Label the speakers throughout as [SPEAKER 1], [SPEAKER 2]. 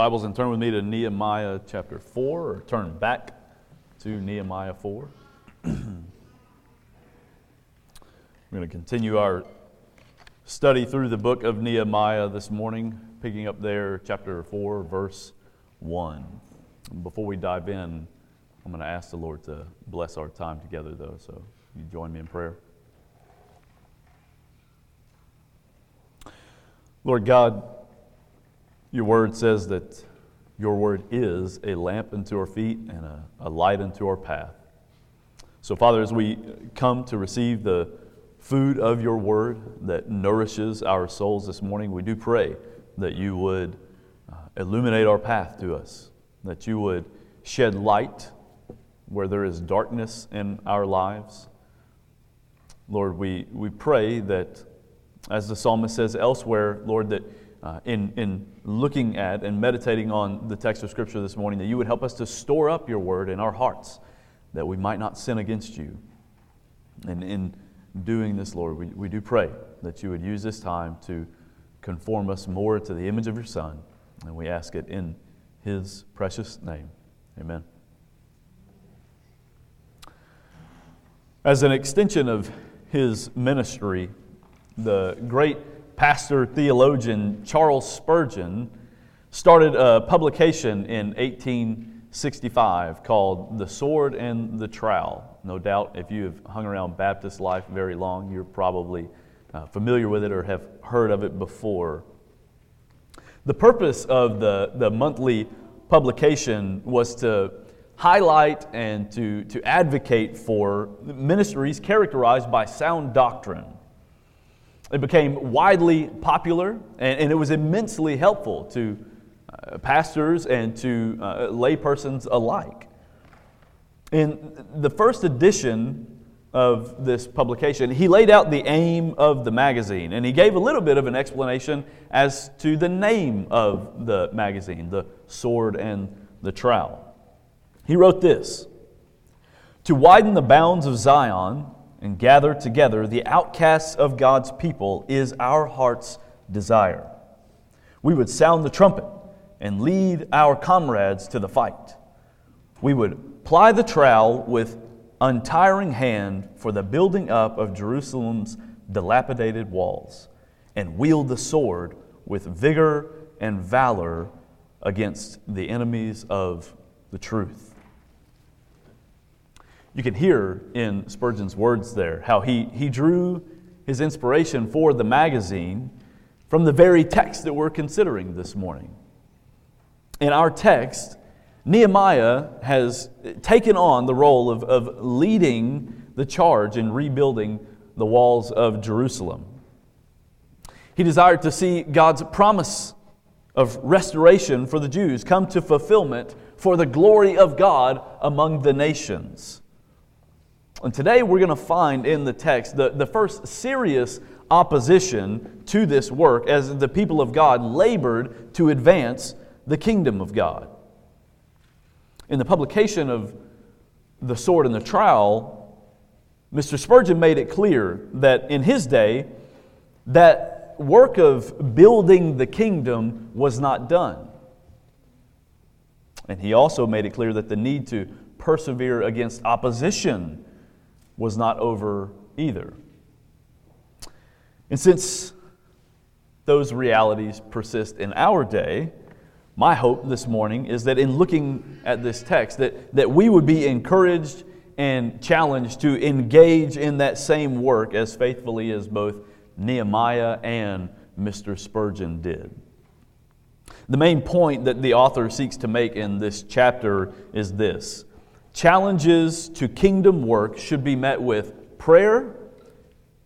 [SPEAKER 1] Bibles and turn with me to Nehemiah chapter 4, or turn back to Nehemiah 4. We're going to continue our study through the book of Nehemiah this morning, picking up there, chapter 4, verse 1. Before we dive in, I'm going to ask the Lord to bless our time together, though, so you join me in prayer. Lord God, your word says that your word is a lamp unto our feet and a, a light unto our path. So, Father, as we come to receive the food of your word that nourishes our souls this morning, we do pray that you would uh, illuminate our path to us, that you would shed light where there is darkness in our lives. Lord, we, we pray that, as the psalmist says elsewhere, Lord, that uh, in, in looking at and meditating on the text of Scripture this morning, that you would help us to store up your word in our hearts, that we might not sin against you. And in doing this, Lord, we, we do pray that you would use this time to conform us more to the image of your Son. And we ask it in his precious name. Amen. As an extension of his ministry, the great pastor theologian Charles Spurgeon started a publication in 1865 called The Sword and the Trowel. No doubt, if you have hung around Baptist life very long, you're probably uh, familiar with it or have heard of it before. The purpose of the, the monthly publication was to highlight and to, to advocate for ministries characterized by sound doctrine it became widely popular, and, and it was immensely helpful to uh, pastors and to uh, laypersons alike. In the first edition of this publication, he laid out the aim of the magazine, and he gave a little bit of an explanation as to the name of the magazine, The Sword and the Trowel. He wrote this To widen the bounds of Zion, and gather together the outcasts of God's people is our heart's desire. We would sound the trumpet and lead our comrades to the fight. We would ply the trowel with untiring hand for the building up of Jerusalem's dilapidated walls and wield the sword with vigor and valor against the enemies of the truth. You can hear in Spurgeon's words there how he, he drew his inspiration for the magazine from the very text that we're considering this morning. In our text, Nehemiah has taken on the role of, of leading the charge in rebuilding the walls of Jerusalem. He desired to see God's promise of restoration for the Jews come to fulfillment for the glory of God among the nations. And today we're going to find in the text the, the first serious opposition to this work as the people of God labored to advance the kingdom of God. In the publication of The Sword and the Trowel, Mr. Spurgeon made it clear that in his day, that work of building the kingdom was not done. And he also made it clear that the need to persevere against opposition was not over either. And since those realities persist in our day, my hope this morning is that in looking at this text, that, that we would be encouraged and challenged to engage in that same work as faithfully as both Nehemiah and Mr. Spurgeon did. The main point that the author seeks to make in this chapter is this Challenges to kingdom work should be met with prayer,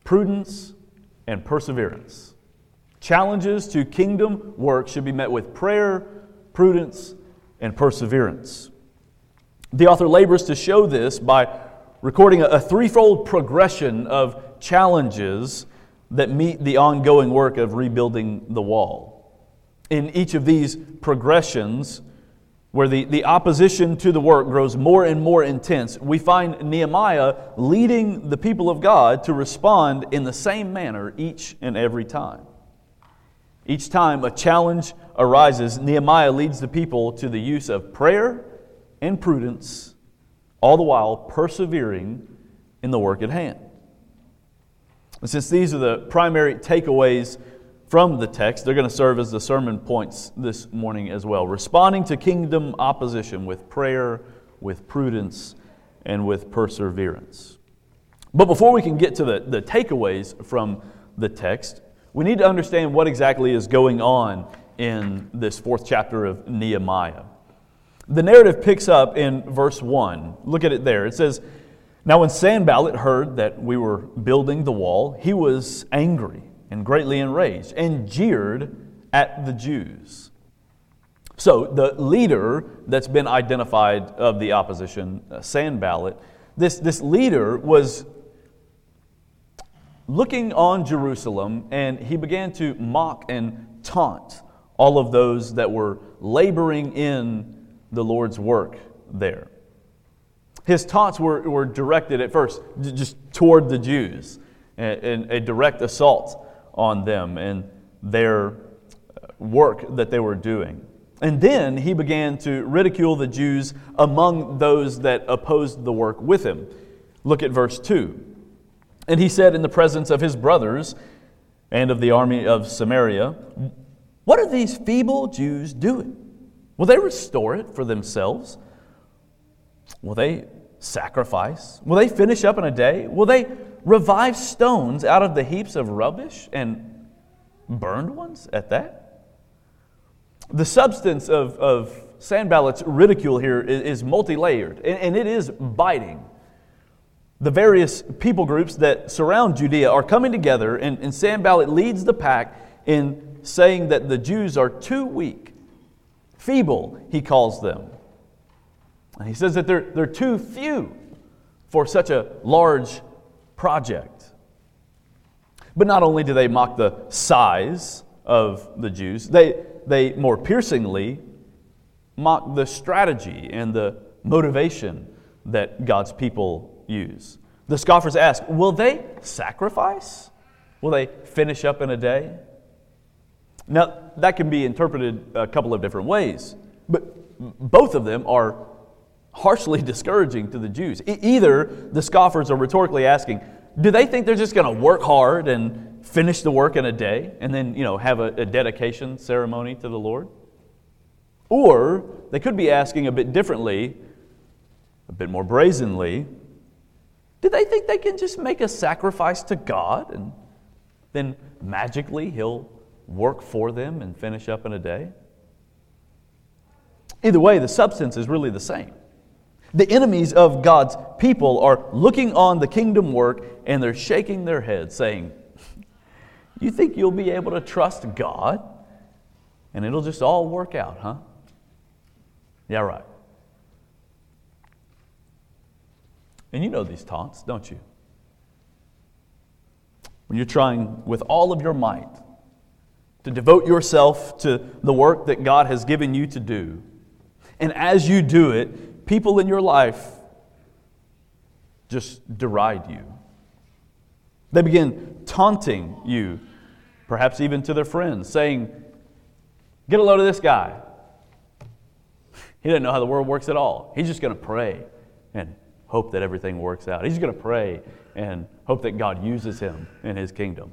[SPEAKER 1] prudence, and perseverance. Challenges to kingdom work should be met with prayer, prudence, and perseverance. The author labors to show this by recording a, threefold progression of challenges that meet the ongoing work of rebuilding the wall. In each of these progressions, where the, the opposition to the work grows more and more intense, we find Nehemiah leading the people of God to respond in the same manner each and every time. Each time a challenge arises, Nehemiah leads the people to the use of prayer and prudence, all the while persevering in the work at hand. And since these are the primary takeaways from the text, they're going to serve as the sermon points this morning as well. Responding to kingdom opposition with prayer, with prudence, and with perseverance. But before we can get to the, the takeaways from the text, we need to understand what exactly is going on in this fourth chapter of Nehemiah. The narrative picks up in verse 1. Look at it there. It says, Now when Sanballat heard that we were building the wall, he was angry and greatly enraged and jeered at the Jews. So, the leader that's been identified of the opposition, uh, Sanballat, this, this leader was looking on Jerusalem and he began to mock and taunt all of those that were laboring in the Lord's work there. His taunts were, were directed at first just toward the Jews and, a direct assault on them and their work that they were doing. And then he began to ridicule the Jews among those that opposed the work with him. Look at verse 2. And he said in the presence of his brothers and of the army of Samaria, What are these feeble Jews doing? Will they restore it for themselves? Will they sacrifice? Will they finish up in a day? Will they revive stones out of the heaps of rubbish and burned ones at that? The substance of, of Sanballat's ridicule here is, is multi layered, and, and it is biting. The various people groups that surround Judea are coming together, and, and Sanballat leads the pack in saying that the Jews are too weak, feeble, he calls them. And he says that they're, they're too few for such a large project. But not only do they mock the size of the Jews, they, they more piercingly mock the strategy and the motivation that God's people use. The scoffers ask, Will they sacrifice? Will they finish up in a day? Now, that can be interpreted a couple of different ways, but both of them are harshly discouraging to the Jews. either the scoffers are rhetorically asking, do they think they're just going to work hard and finish the work in a day and then, you know, have a, a dedication ceremony to the Lord? Or they could be asking a bit differently, a bit more brazenly, do they think they can just make a sacrifice to God and then magically He'll work for them and finish up in a day? Either way, the substance is really the same. The enemies of God's people are looking on the kingdom work and they're shaking their heads, saying, You think you'll be able to trust God and it'll just all work out, huh? Yeah, right. And you know these taunts, don't you? When you're trying with all of your might to devote yourself to the work that God has given you to do, and as you do it, people in your life just deride you. They begin taunting you, perhaps even to their friends, saying, Get a load of this guy. He doesn't know how the world works at all. He's just going to pray and hope that everything works out. He's going to pray and hope that God uses him in his kingdom.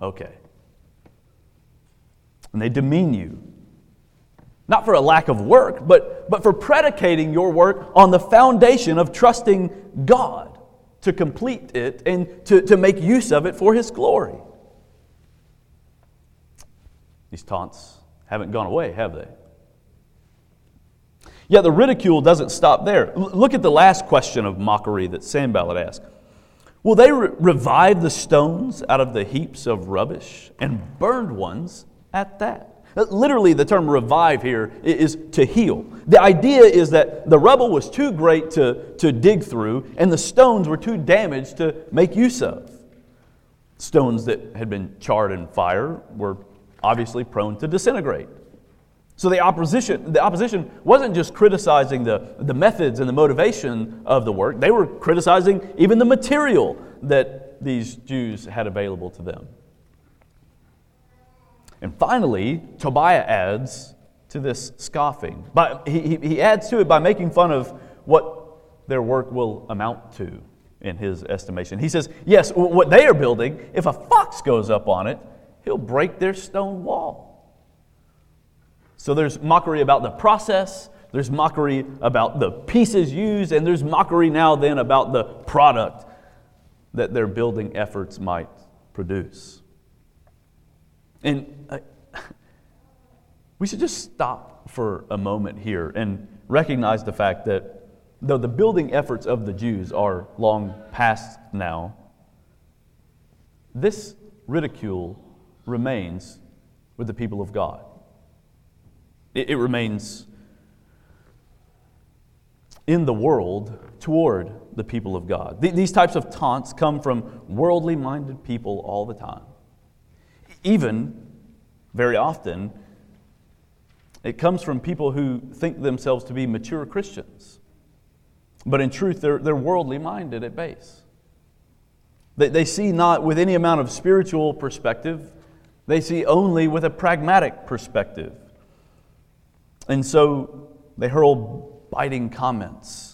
[SPEAKER 1] Okay. And they demean you not for a lack of work, but, but for predicating your work on the foundation of trusting God to complete it and to, to make use of it for His glory. These taunts haven't gone away, have they? Yet the ridicule doesn't stop there. Look at the last question of mockery that Sanballat asked. Will they re- revive the stones out of the heaps of rubbish and burned ones at that? Uh, literally, the term revive here is to heal. The idea is that the rubble was too great to, to dig through, and the stones were too damaged to make use of. Stones that had been charred in fire were obviously prone to disintegrate. So the opposition, the opposition wasn't just criticizing the, the methods and the motivation of the work, they were criticizing even the material that these Jews had available to them. And finally, Tobiah adds to this scoffing. But he, he adds to it by making fun of what their work will amount to in his estimation. He says, Yes, what they are building, if a fox goes up on it, he'll break their stone wall. So there's mockery about the process, there's mockery about the pieces used, and there's mockery now then about the product that their building efforts might produce. And uh, we should just stop for a moment here and recognize the fact that though the building efforts of the Jews are long past now, this ridicule remains with the people of God. It, it remains in the world toward the people of God. These types of taunts come from worldly minded people all the time. Even, very often, it comes from people who think themselves to be mature Christians. But in truth, they're, they're worldly minded at base. They, they see not with any amount of spiritual perspective, they see only with a pragmatic perspective. And so they hurl biting comments.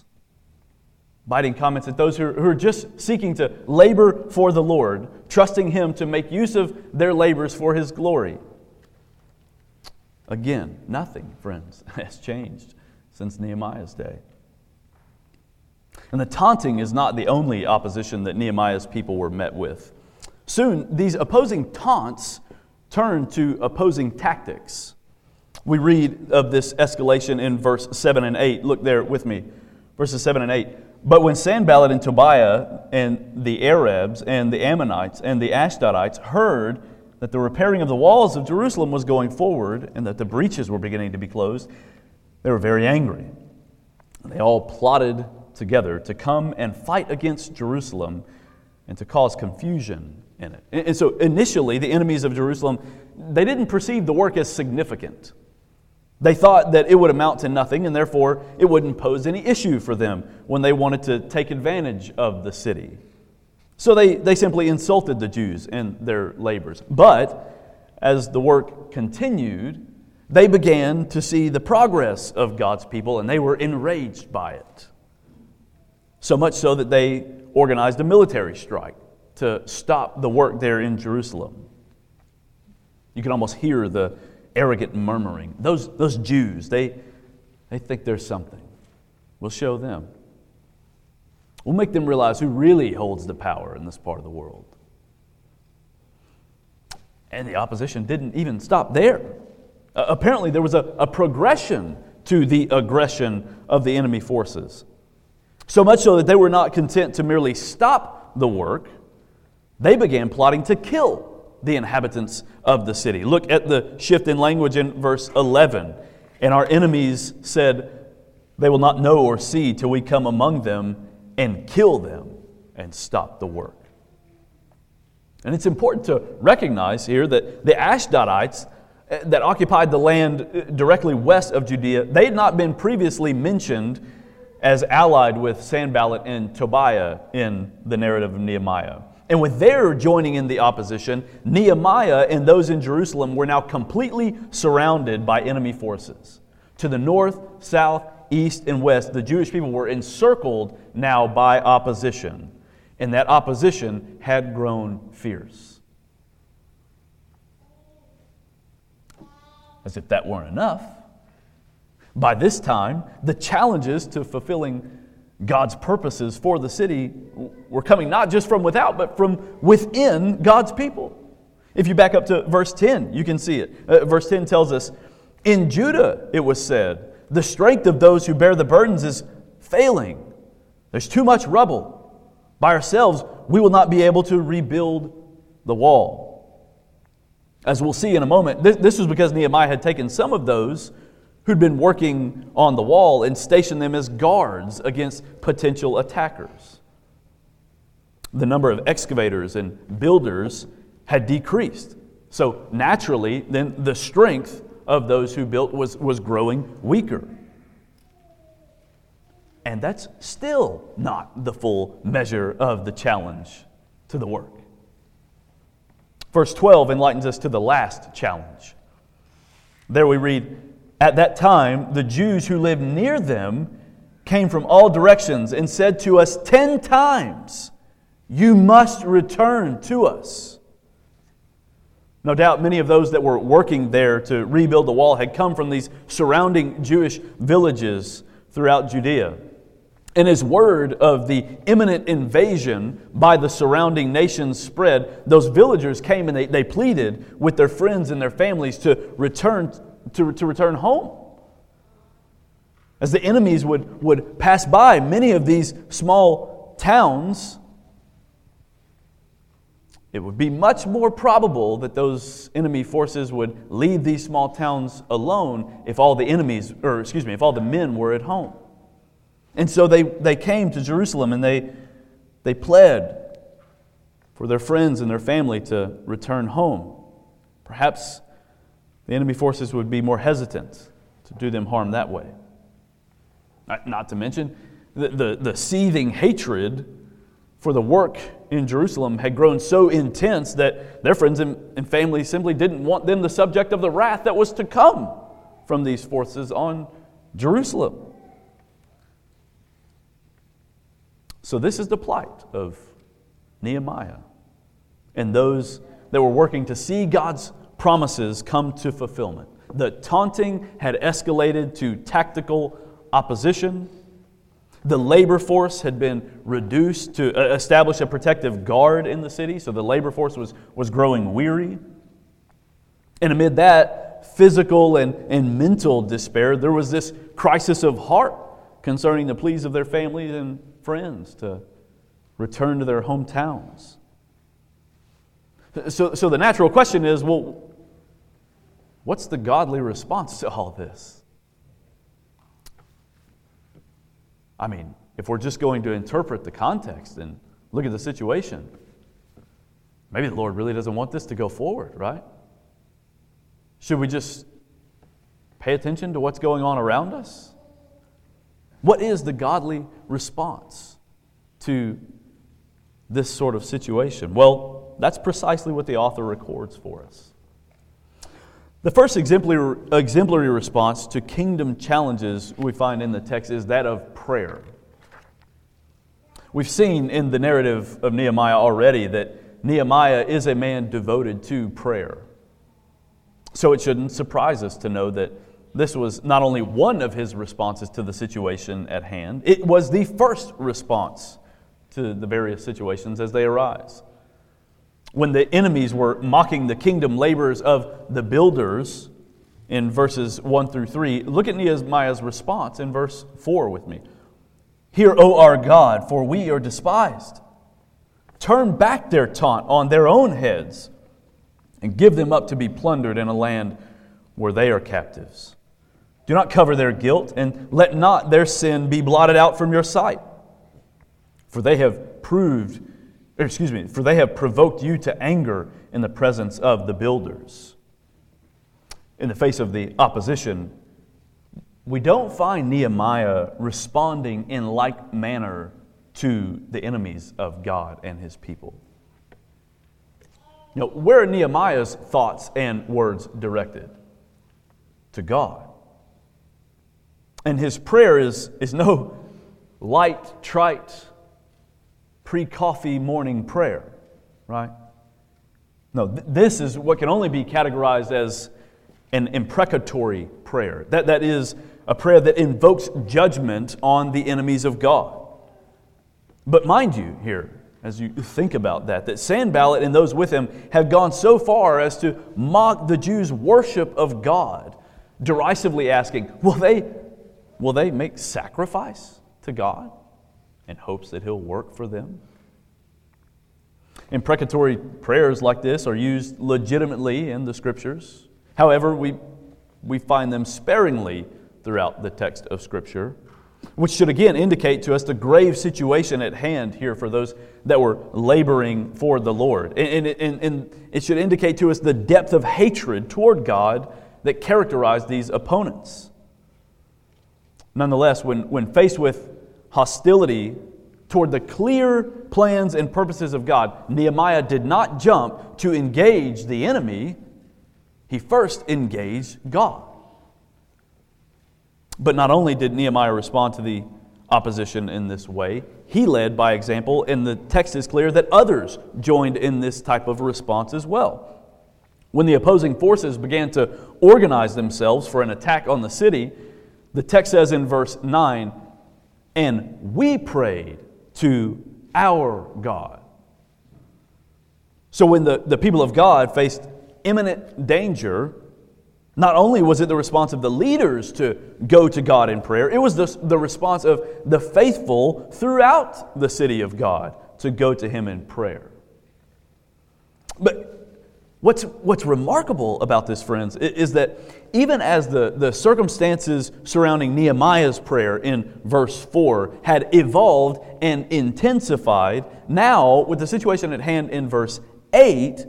[SPEAKER 1] Biting comments at those who are, who are just seeking to labor for the Lord, trusting Him to make use of their labors for His glory. Again, nothing, friends, has changed since Nehemiah's day. And the taunting is not the only opposition that Nehemiah's people were met with. Soon, these opposing taunts turn to opposing tactics. We read of this escalation in verse 7 and 8. Look there with me, verses 7 and 8. But when Sanballat and Tobiah and the Arabs and the Ammonites and the Ashdodites heard that the repairing of the walls of Jerusalem was going forward and that the breaches were beginning to be closed, they were very angry. They all plotted together to come and fight against Jerusalem and to cause confusion in it. And so initially, the enemies of Jerusalem, they didn't perceive the work as significant. They thought that it would amount to nothing, and therefore it wouldn't pose any issue for them when they wanted to take advantage of the city. So they, they simply insulted the Jews in their labors. But as the work continued, they began to see the progress of God's people, and they were enraged by it. So much so that they organized a military strike to stop the work there in Jerusalem. You can almost hear the arrogant murmuring. Those, those Jews, they, they think there's something. We'll show them. We'll make them realize who really holds the power in this part of the world. And the opposition didn't even stop there. Uh, apparently, there was a, a progression to the aggression of the enemy forces. So much so that they were not content to merely stop the work, they began plotting to kill the inhabitants of the city. Look at the shift in language in verse 11. And our enemies said, They will not know or see till we come among them and kill them and stop the work. And it's important to recognize here that the Ashdodites eh, that occupied the land eh, directly west of Judea, they had not been previously mentioned as allied with Sanballat and Tobiah in the narrative of Nehemiah. And with their joining in the opposition, Nehemiah and those in Jerusalem were now completely surrounded by enemy forces. To the north, south, east, and west, the Jewish people were encircled now by opposition. And that opposition had grown fierce. As if that weren't enough, by this time, the challenges to fulfilling God's purposes for the city were coming not just from without, but from within God's people. If you back up to verse 10, you can see it. Uh, verse 10 tells us In Judah, it was said, the strength of those who bear the burdens is failing. There's too much rubble. By ourselves, we will not be able to rebuild the wall. As we'll see in a moment, this, this was because Nehemiah had taken some of those who'd been working on the wall and stationed them as guards against potential attackers. The number of excavators and builders had decreased. So naturally, then the strength of those who built was, was growing weaker. And that's still not the full measure of the challenge to the work. Verse 12 enlightens us to the last challenge. There we read, At that time, the Jews who lived near them came from all directions and said to us ten times, You must return to us. No doubt many of those that were working there to rebuild the wall had come from these surrounding Jewish villages throughout Judea. And as word of the imminent invasion by the surrounding nations spread, those villagers came and they, they pleaded with their friends and their families to return, to, to return home. As the enemies would, would pass by many of these small towns, it would be much more probable that those enemy forces would leave these small towns alone if all the enemies, or excuse me, if all the men were at home. And so they, they came to Jerusalem and they, they pled for their friends and their family to return home. Perhaps the enemy forces would be more hesitant to do them harm that way. Not to mention the, the, the seething hatred for the work in Jerusalem had grown so intense that their friends and, and family simply didn't want them the subject of the wrath that was to come from these forces on Jerusalem. So, this is the plight of Nehemiah and those that were working to see God's promises come to fulfillment. The taunting had escalated to tactical opposition the labor force had been reduced to uh, establish a protective guard in the city, so the labor force was, was growing weary. And amid that physical and, and mental despair, there was this crisis of heart concerning the pleas of their families and friends to return to their hometowns. So, so the natural question is well, what's the godly response to all this? I mean, if we're just going to interpret the context and look at the situation, maybe the Lord really doesn't want this to go forward, right? Should we just pay attention to what's going on around us? What is the godly response to this sort of situation? Well, that's precisely what the author records for us. The first exemplary, exemplary response to kingdom challenges we find in the text is that of prayer. We've seen in the narrative of Nehemiah already that Nehemiah is a man devoted to prayer. So it shouldn't surprise us to know that this was not only one of his responses to the situation at hand, it was the first response to the various situations as they arise when the enemies were mocking the kingdom labors of the builders in verses 1 through 3, look at Nehemiah's response in verse 4 with me. Hear, O our God, for we are despised. Turn back their taunt on their own heads and give them up to be plundered in a land where they are captives. Do not cover their guilt, and let not their sin be blotted out from your sight. For they have proved Er, excuse me, for they have provoked you to anger in the presence of the builders. In the face of the opposition, we don't find Nehemiah responding in like manner to the enemies of God and his people. No, where are Nehemiah's thoughts and words directed? To God. And his prayer is, is no light, trite, pre coffee morning prayer, right? No, th- this is what can only be categorized as an imprecatory prayer. That, that is a prayer that invokes judgment on the enemies of God. But mind you, here, as you think about that, that Sanballat and those with him have gone so far as to mock the Jews' worship of God, derisively asking, Will they, will they make sacrifice to God? In hopes that He'll work for them. Imprecatory prayers like this are used legitimately in the Scriptures. However, we, we find them sparingly throughout the text of Scripture, which should again indicate to us the grave situation at hand here for those that were laboring for the Lord. And, and, and it should indicate to us the depth of hatred toward God that characterized these opponents. Nonetheless, when, when faced with hostility toward the clear plans and purposes of God, Nehemiah did not jump to engage the enemy, he first engaged God. But not only did Nehemiah respond to the opposition in this way, he led by example, and the text is clear that others joined in this type of response as well. When the opposing forces began to organize themselves for an attack on the city, the text says in verse 9, and we prayed to our God. So when the, the people of God faced imminent danger, not only was it the response of the leaders to go to God in prayer, it was the, the response of the faithful throughout the city of God to go to Him in prayer. But What's, what's remarkable about this, friends, is that even as the, the circumstances surrounding Nehemiah's prayer in verse 4 had evolved and intensified, now, with the situation at hand in verse 8,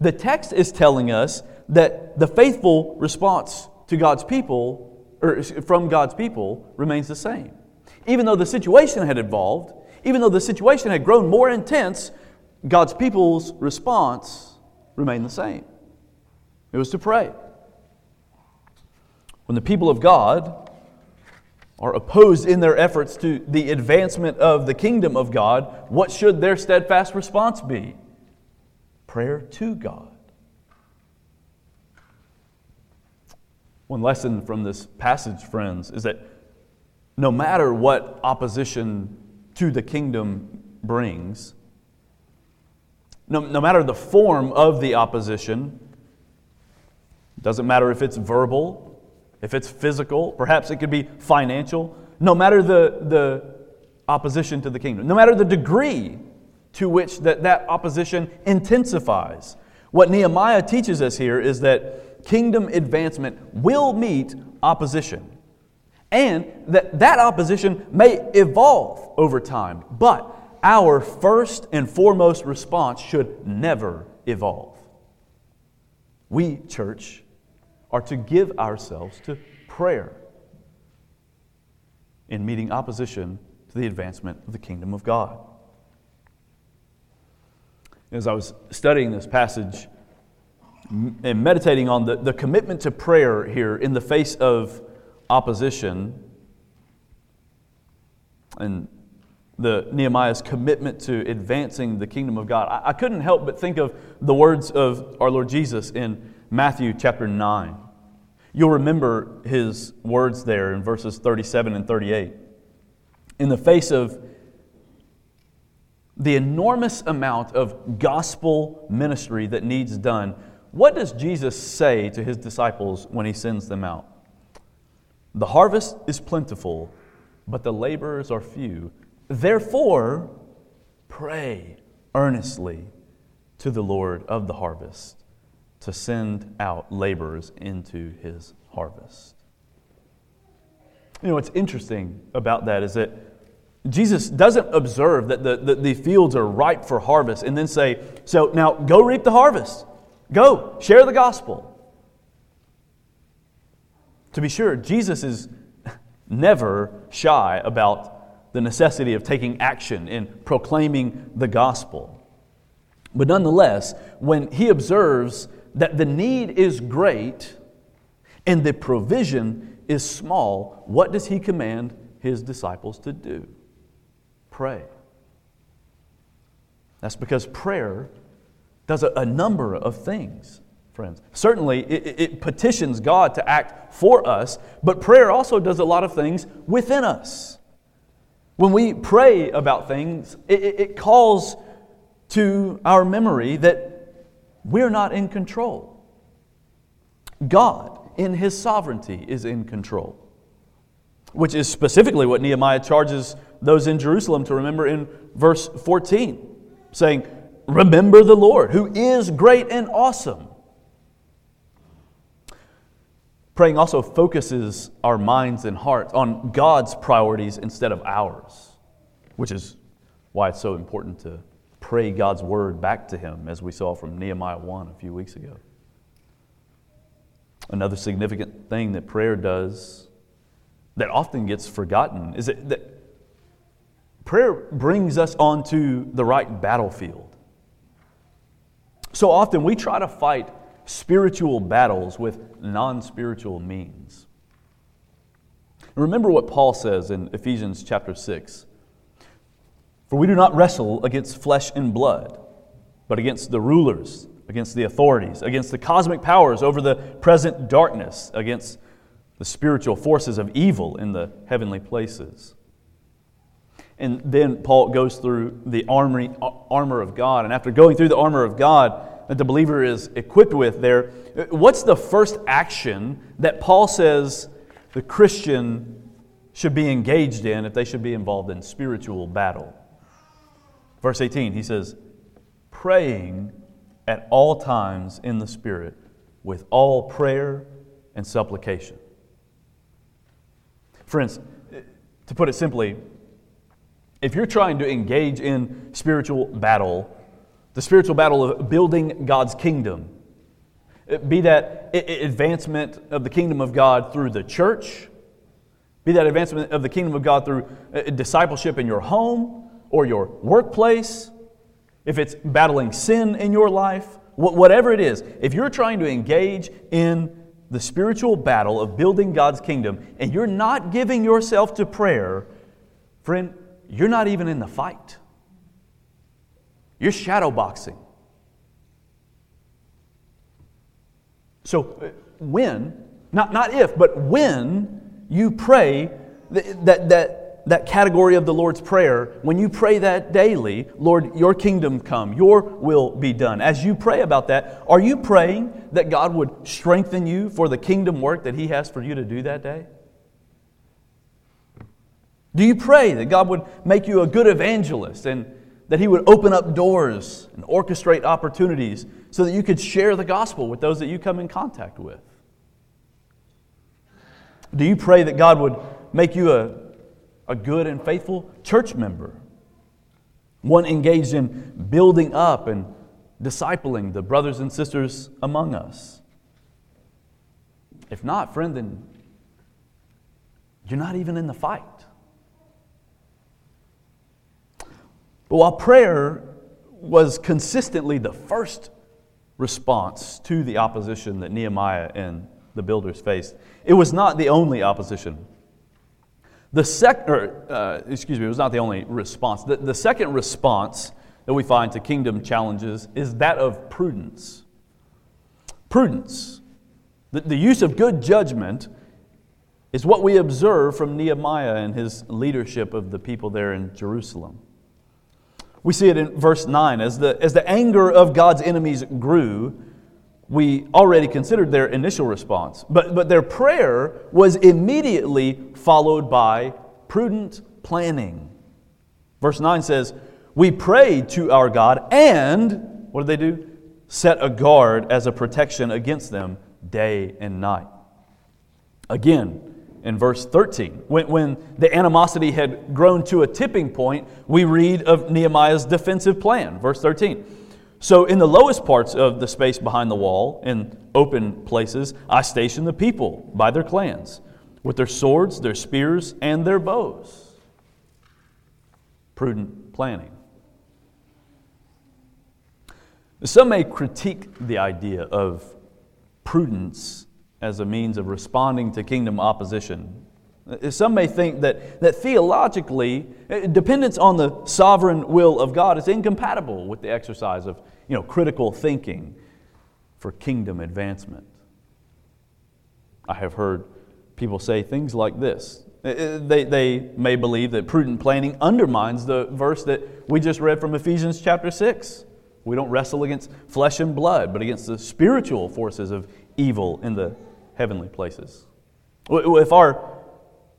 [SPEAKER 1] the text is telling us that the faithful response to God's people, or from God's people, remains the same. Even though the situation had evolved, even though the situation had grown more intense, God's people's response remained the same it was to pray. When the people of God are opposed in their efforts to the advancement of the kingdom of God, what should their steadfast response be? Prayer to God. One lesson from this passage, friends, is that no matter what opposition to the kingdom brings, no, no matter the form of the opposition, doesn't matter if it's verbal, if it's physical, perhaps it could be financial, no matter the, the opposition to the kingdom, no matter the degree to which that, that opposition intensifies. What Nehemiah teaches us here is that kingdom advancement will meet opposition. And that that opposition may evolve over time, but our first and foremost response should never evolve. We, church, are to give ourselves to prayer in meeting opposition to the advancement of the kingdom of God. As I was studying this passage and meditating on the, the commitment to prayer here in the face of opposition, and the Nehemiah's commitment to advancing the kingdom of God. I, I couldn't help but think of the words of our Lord Jesus in Matthew chapter 9. You'll remember his words there in verses 37 and 38. In the face of the enormous amount of gospel ministry that needs done, what does Jesus say to his disciples when he sends them out? The harvest is plentiful, but the laborers are few. Therefore, pray earnestly to the Lord of the harvest to send out laborers into his harvest. You know, what's interesting about that is that Jesus doesn't observe that the, the, the, fields are ripe for harvest and then say, So now go reap the harvest. Go, share the gospel. To be sure, Jesus is never shy about the necessity of taking action in proclaiming the gospel. But nonetheless, when he observes that the need is great and the provision is small, what does he command his disciples to do? Pray. That's because prayer does a, a number of things, friends. Certainly, it, it petitions God to act for us, but prayer also does a lot of things within us. When we pray about things, it, it calls to our memory that we're not in control. God, in His sovereignty, is in control, which is specifically what Nehemiah charges those in Jerusalem to remember in verse 14, saying, Remember the Lord, who is great and awesome Praying also focuses our minds and hearts on God's priorities instead of ours, which is why it's so important to pray God's word back to Him, as we saw from Nehemiah 1 a few weeks ago. Another significant thing that prayer does that often gets forgotten is that, prayer brings us onto the right battlefield. So often we try to fight spiritual battles with non spiritual means. Remember what Paul says in Ephesians chapter 6 For we do not wrestle against flesh and blood, but against the rulers, against the authorities, against the cosmic powers over the present darkness, against the spiritual forces of evil in the heavenly places. And then Paul goes through the armor of God. And after going through the armor of God that the believer is equipped with there, what's the first action that Paul says the Christian should be engaged in if they should be involved in spiritual battle? Verse 18, he says, praying at all times in the Spirit with all prayer and supplication. Friends, to put it simply, if you're trying to engage in spiritual battle, the spiritual battle of building God's kingdom, be that advancement of the kingdom of God through the church, be that advancement of the kingdom of God through uh, discipleship in your home or your workplace, if it's battling sin in your life, whatever it is, if you're trying to engage in the spiritual battle of building God's kingdom and you're not giving yourself to prayer, friend, you're not even in the fight. You're shadow boxing. So, uh, when, not, not if, but when you pray that, that, that category of the Lord's Prayer, when you pray that daily, Lord, your kingdom come, your will be done. As you pray about that, are you praying that God would strengthen you for the kingdom work that He has for you to do that day? Do you pray that God would make you a good evangelist and that He would open up doors and orchestrate opportunities so that you could share the gospel with those that you come in contact with? Do you pray that God would make you a, a good and faithful church member? One engaged in building up and discipling the brothers and sisters among us? If not, friend, then you're not even in the fight. But while prayer was consistently the first response to the opposition that Nehemiah and the builders faced, it was not the only opposition. The sec- or, uh, excuse me, it was not the only response. The, the second response that we find to kingdom challenges is that of prudence. Prudence, the, the use of good judgment, is what we observe from Nehemiah and his leadership of the people there in Jerusalem. We see it in verse 9. As the, as the anger of God's enemies grew, we already considered their initial response. But, but their prayer was immediately followed by prudent planning. Verse 9 says, We prayed to our God, and what did they do? Set a guard as a protection against them day and night. Again, in verse 13. When, when the animosity had grown to a tipping point, we read of Nehemiah's defensive plan. Verse 13. So, in the lowest parts of the space behind the wall, in open places, I stationed the people by their clans, with their swords, their spears, and their bows. Prudent planning. Some may critique the idea of prudence as a means of responding to kingdom opposition. Some may think that, that theologically, eh, dependence on the sovereign will of God is incompatible with the exercise of you know, critical thinking for kingdom advancement. I have heard people say things like this. Eh, eh, they, they may believe that prudent planning undermines the verse that we just read from Ephesians chapter 6. We don't wrestle against flesh and blood, but against the spiritual forces of evil in the heavenly places. If, our,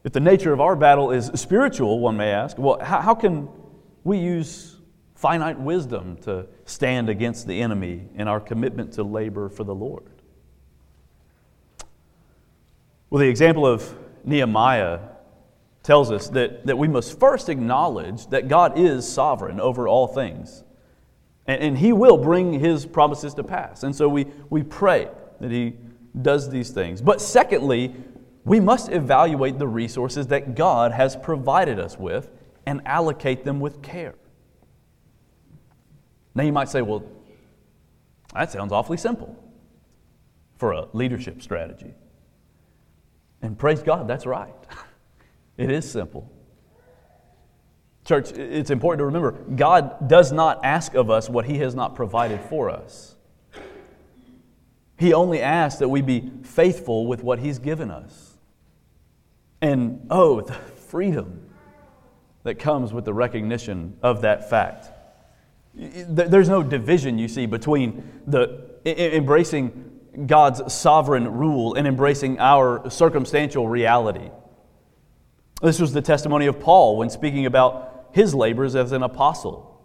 [SPEAKER 1] if the nature of our battle is spiritual, one may ask, well, how, can we use finite wisdom to stand against the enemy in our commitment to labor for the Lord? Well, the example of Nehemiah tells us that, that we must first acknowledge that God is sovereign over all things. And, and He will bring His promises to pass. And so we, we pray that He does these things. But secondly, we must evaluate the resources that God has provided us with and allocate them with care. Now you might say, well, that sounds awfully simple for a leadership strategy. And praise God, that's right. It is simple. Church, it's important to remember God does not ask of us what He has not provided for us. He only asks that we be faithful with what He's given us. And oh, the freedom that comes with the recognition of that fact. There's no division, you see, between the embracing God's sovereign rule and embracing our circumstantial reality. This was the testimony of Paul when speaking about his labors as an apostle.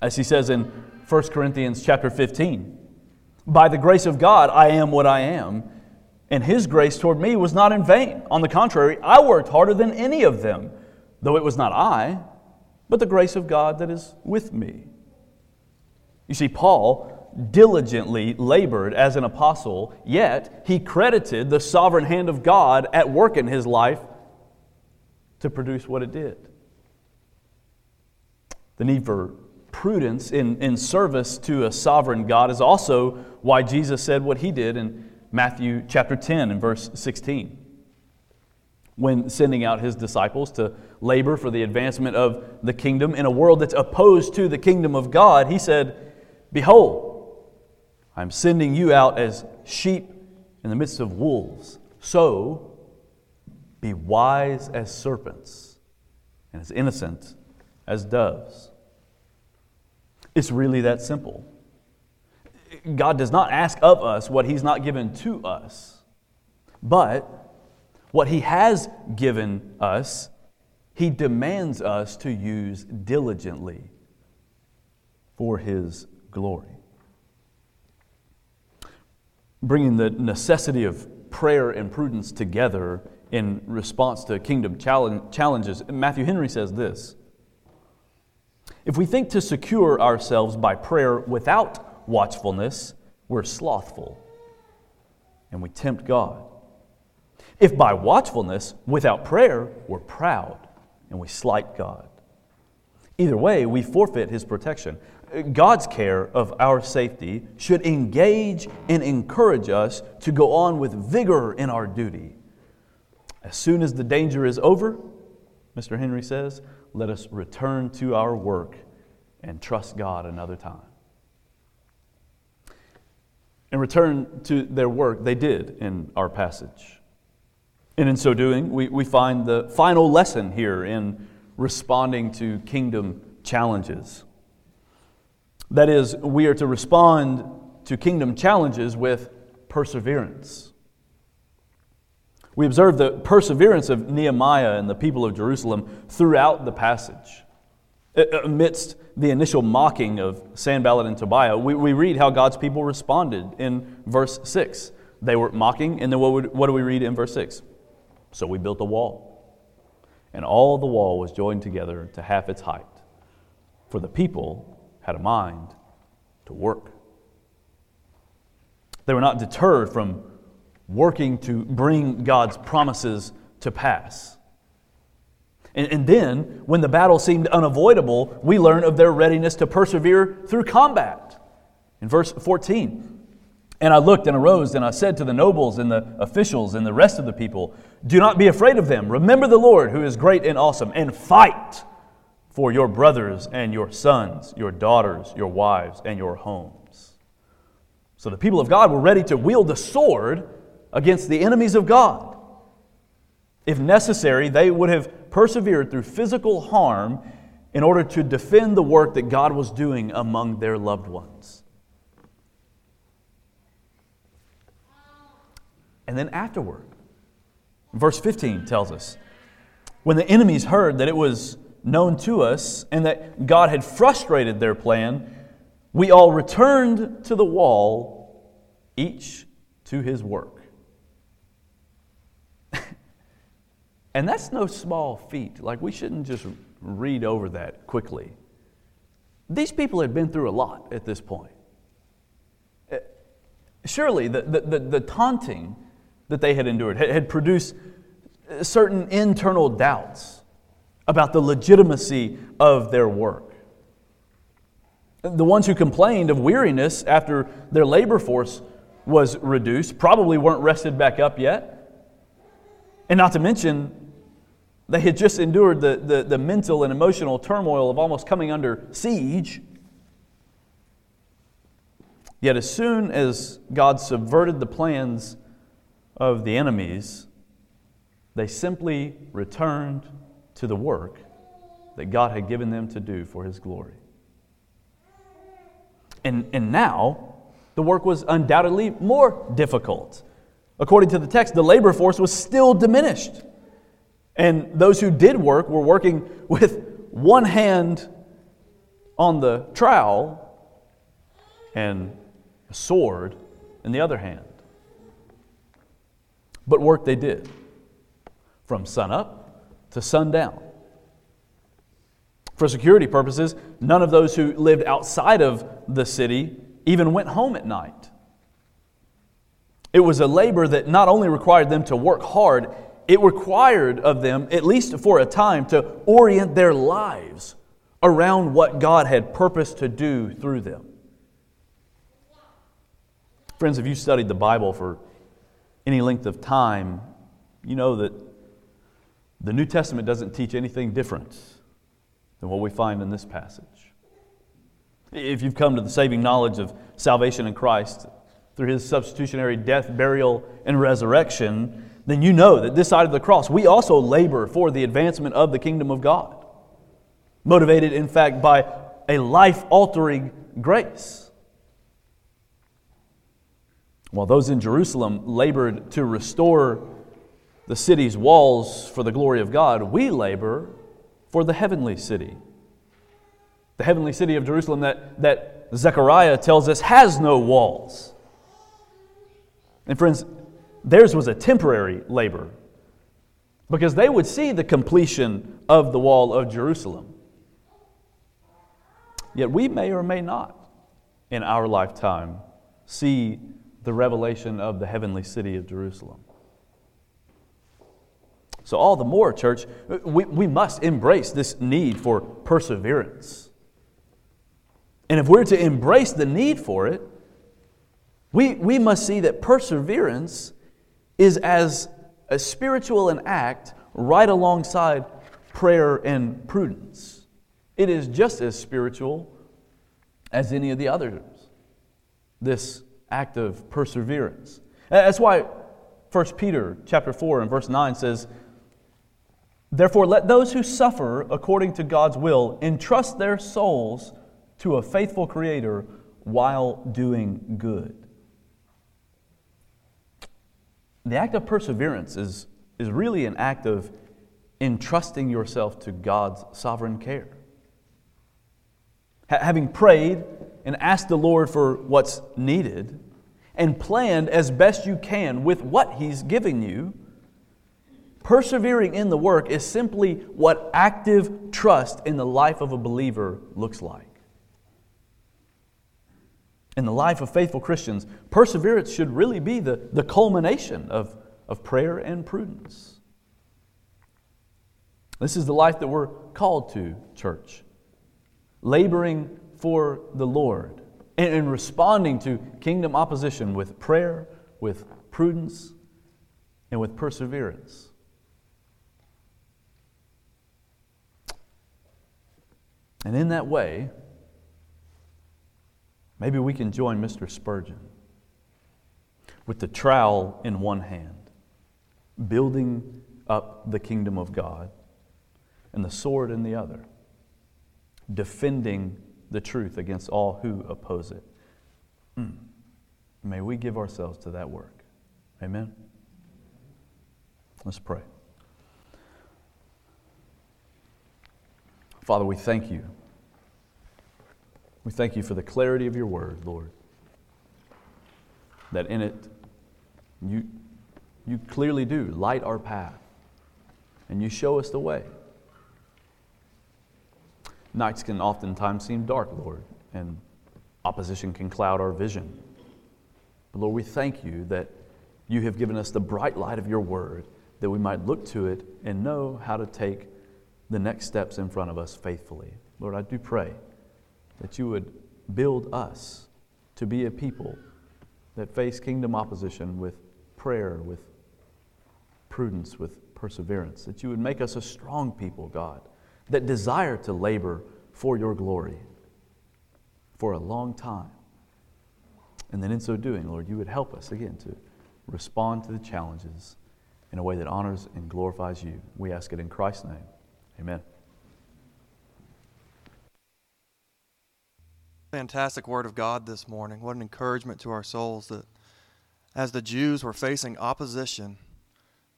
[SPEAKER 1] As he says in 1 Corinthians chapter 15, by the grace of God I am what I am, and his grace toward me was not in vain. On the contrary, I worked harder than any of them, though it was not I, but the grace of God that is with me. You see, Paul diligently labored as an apostle, yet he credited the sovereign hand of God at work in his life to produce what it did. The need for prudence in, in service to a sovereign God is also why Jesus said what he did in Matthew chapter 10 and verse 16. When sending out his disciples to labor for the advancement of the kingdom in a world that's opposed to the kingdom of God, he said, Behold, I'm sending you out as sheep in the midst of wolves. So be wise as serpents and as innocent as doves. It's really that simple. God does not ask of us what He's not given to us, but what He has given us, He demands us to use diligently for His glory. Bringing the necessity of prayer and prudence together in response to kingdom challenges. Matthew Henry says this If we think to secure ourselves by prayer without watchfulness, we're slothful and we tempt God. If by watchfulness without prayer, we're proud and we slight God. Either way, we forfeit his protection. God's care of our safety should engage and encourage us to go on with vigor in our duty as soon as the danger is over, Mr. Henry says, let us return to our work and trust God another time. And return to their work, they did in our passage. And in so doing, we, we find the final lesson here in responding to kingdom challenges. That is, we are to respond to kingdom challenges with perseverance. We observe the perseverance of Nehemiah and the people of Jerusalem throughout the passage. Amidst the initial mocking of Sanballat and Tobiah, we, we read how God's people responded in verse 6. They were mocking, and then what, would, what do we read in verse 6? So we built a wall, and all the wall was joined together to half its height, for the people had a mind to work. They were not deterred from working to bring God's promises to pass. And, and, then, when the battle seemed unavoidable, we learn of their readiness to persevere through combat. In verse 14, and I looked and arose, and I said to the nobles and the officials and the rest of the people, Do not be afraid of them. Remember the Lord, who is great and awesome, and fight for your brothers and your sons, your daughters, your wives, and your homes. So the people of God were ready to wield the sword against the enemies of God. If necessary, they would have persevered through physical harm in order to defend the work that God was doing among their loved ones. And then afterward, verse 15 tells us when the enemies heard that it was known to us and that God had frustrated their plan, we all returned to the wall, each to his work. And that's no small feat. Like, we shouldn't just read over that quickly. These people had been through a lot at this point. Uh, surely the, the, the, the taunting that they had endured had, had produced certain internal doubts. about the legitimacy of their work. The ones who complained of weariness after their labor force was reduced probably weren't rested back up yet. And not to mention, they had just endured the, the, the mental and emotional turmoil of almost coming under siege. Yet, as soon as God subverted the plans of the enemies, they simply returned to the work that God had given them to do for His glory. And, and now, the work was undoubtedly more difficult. According to the text, the labor force was still diminished. And those who did work were working with one hand on the trowel and a sword in the other hand. But work they did from sunup to sundown. For security purposes, none of those who lived outside of the city even went home at night. It was a labor that not only required them to work hard, it required of them, at least for a time, to orient their lives around what God had purposed to do through them. Friends, if you studied the Bible for any length of time, you know that the New Testament doesn't teach anything different than what we find in this passage. If you've come to the saving knowledge of salvation in Christ through his substitutionary death, burial, and resurrection, then you know that this side of the cross, we also labor for the advancement of the kingdom of God, motivated, in fact, by a life altering grace. While those in Jerusalem labored to restore the city's walls for the glory of God, we labor for the heavenly city. The heavenly city of Jerusalem that, that Zechariah tells us has no walls. And friends, theirs was a temporary labor because they would see the completion of the wall of Jerusalem. Yet we may or may not in our lifetime see the revelation of the heavenly city of Jerusalem. So, all the more, church, we, we must embrace this need for perseverance. And if we're to embrace the need for it, we, we must see that perseverance is as a spiritual an act right alongside prayer and prudence. It is just as spiritual as any of the others. This act of perseverance. That's why 1 Peter chapter 4 and verse 9 says, Therefore, let those who suffer according to God's will entrust their souls to a faithful Creator while doing good. The act of perseverance is, is really an act of entrusting yourself to God's sovereign care. having prayed and asked the Lord for what's needed and planned as best you can with what He's giving you, persevering in the work is simply what active trust in the life of a believer looks like. In the life of faithful Christians, perseverance should really be the, the culmination of, of prayer and prudence. This is the life that we're called to, church. Laboring for the Lord and in responding to kingdom opposition with prayer, with prudence, and with perseverance. And in that way, maybe we can join Mr. Spurgeon with the trowel in one hand, building up the kingdom of God, and the sword in the other, defending the truth against all who oppose it. Mm. May we give ourselves to that work. Amen. Let's pray. Father, we thank you. We thank you for the clarity of your word, Lord. That in it, you, you clearly do light our path and you show us the way. Nights can oftentimes seem dark, Lord, and opposition can cloud our vision. But Lord, we thank you that you have given us the bright light of your word that we might look to it and know how to take the next steps in front of us faithfully. Lord, I do pray that you would build us to be a people that face kingdom opposition with prayer, with prudence, with perseverance, that you would make us a strong people, God, that desire to labor for your glory for a long time. And then in so doing, Lord, you would help us again to respond to the challenges in a way that honors and glorifies you. We ask it in Christ's name. Amen.
[SPEAKER 2] Fantastic word of God this morning. What an encouragement to our souls that as the Jews were facing opposition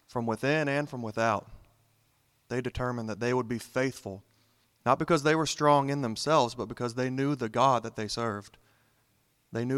[SPEAKER 2] from within and from without, they determined that they would be faithful, not because they were strong in themselves, but because they knew the God that they served. They knew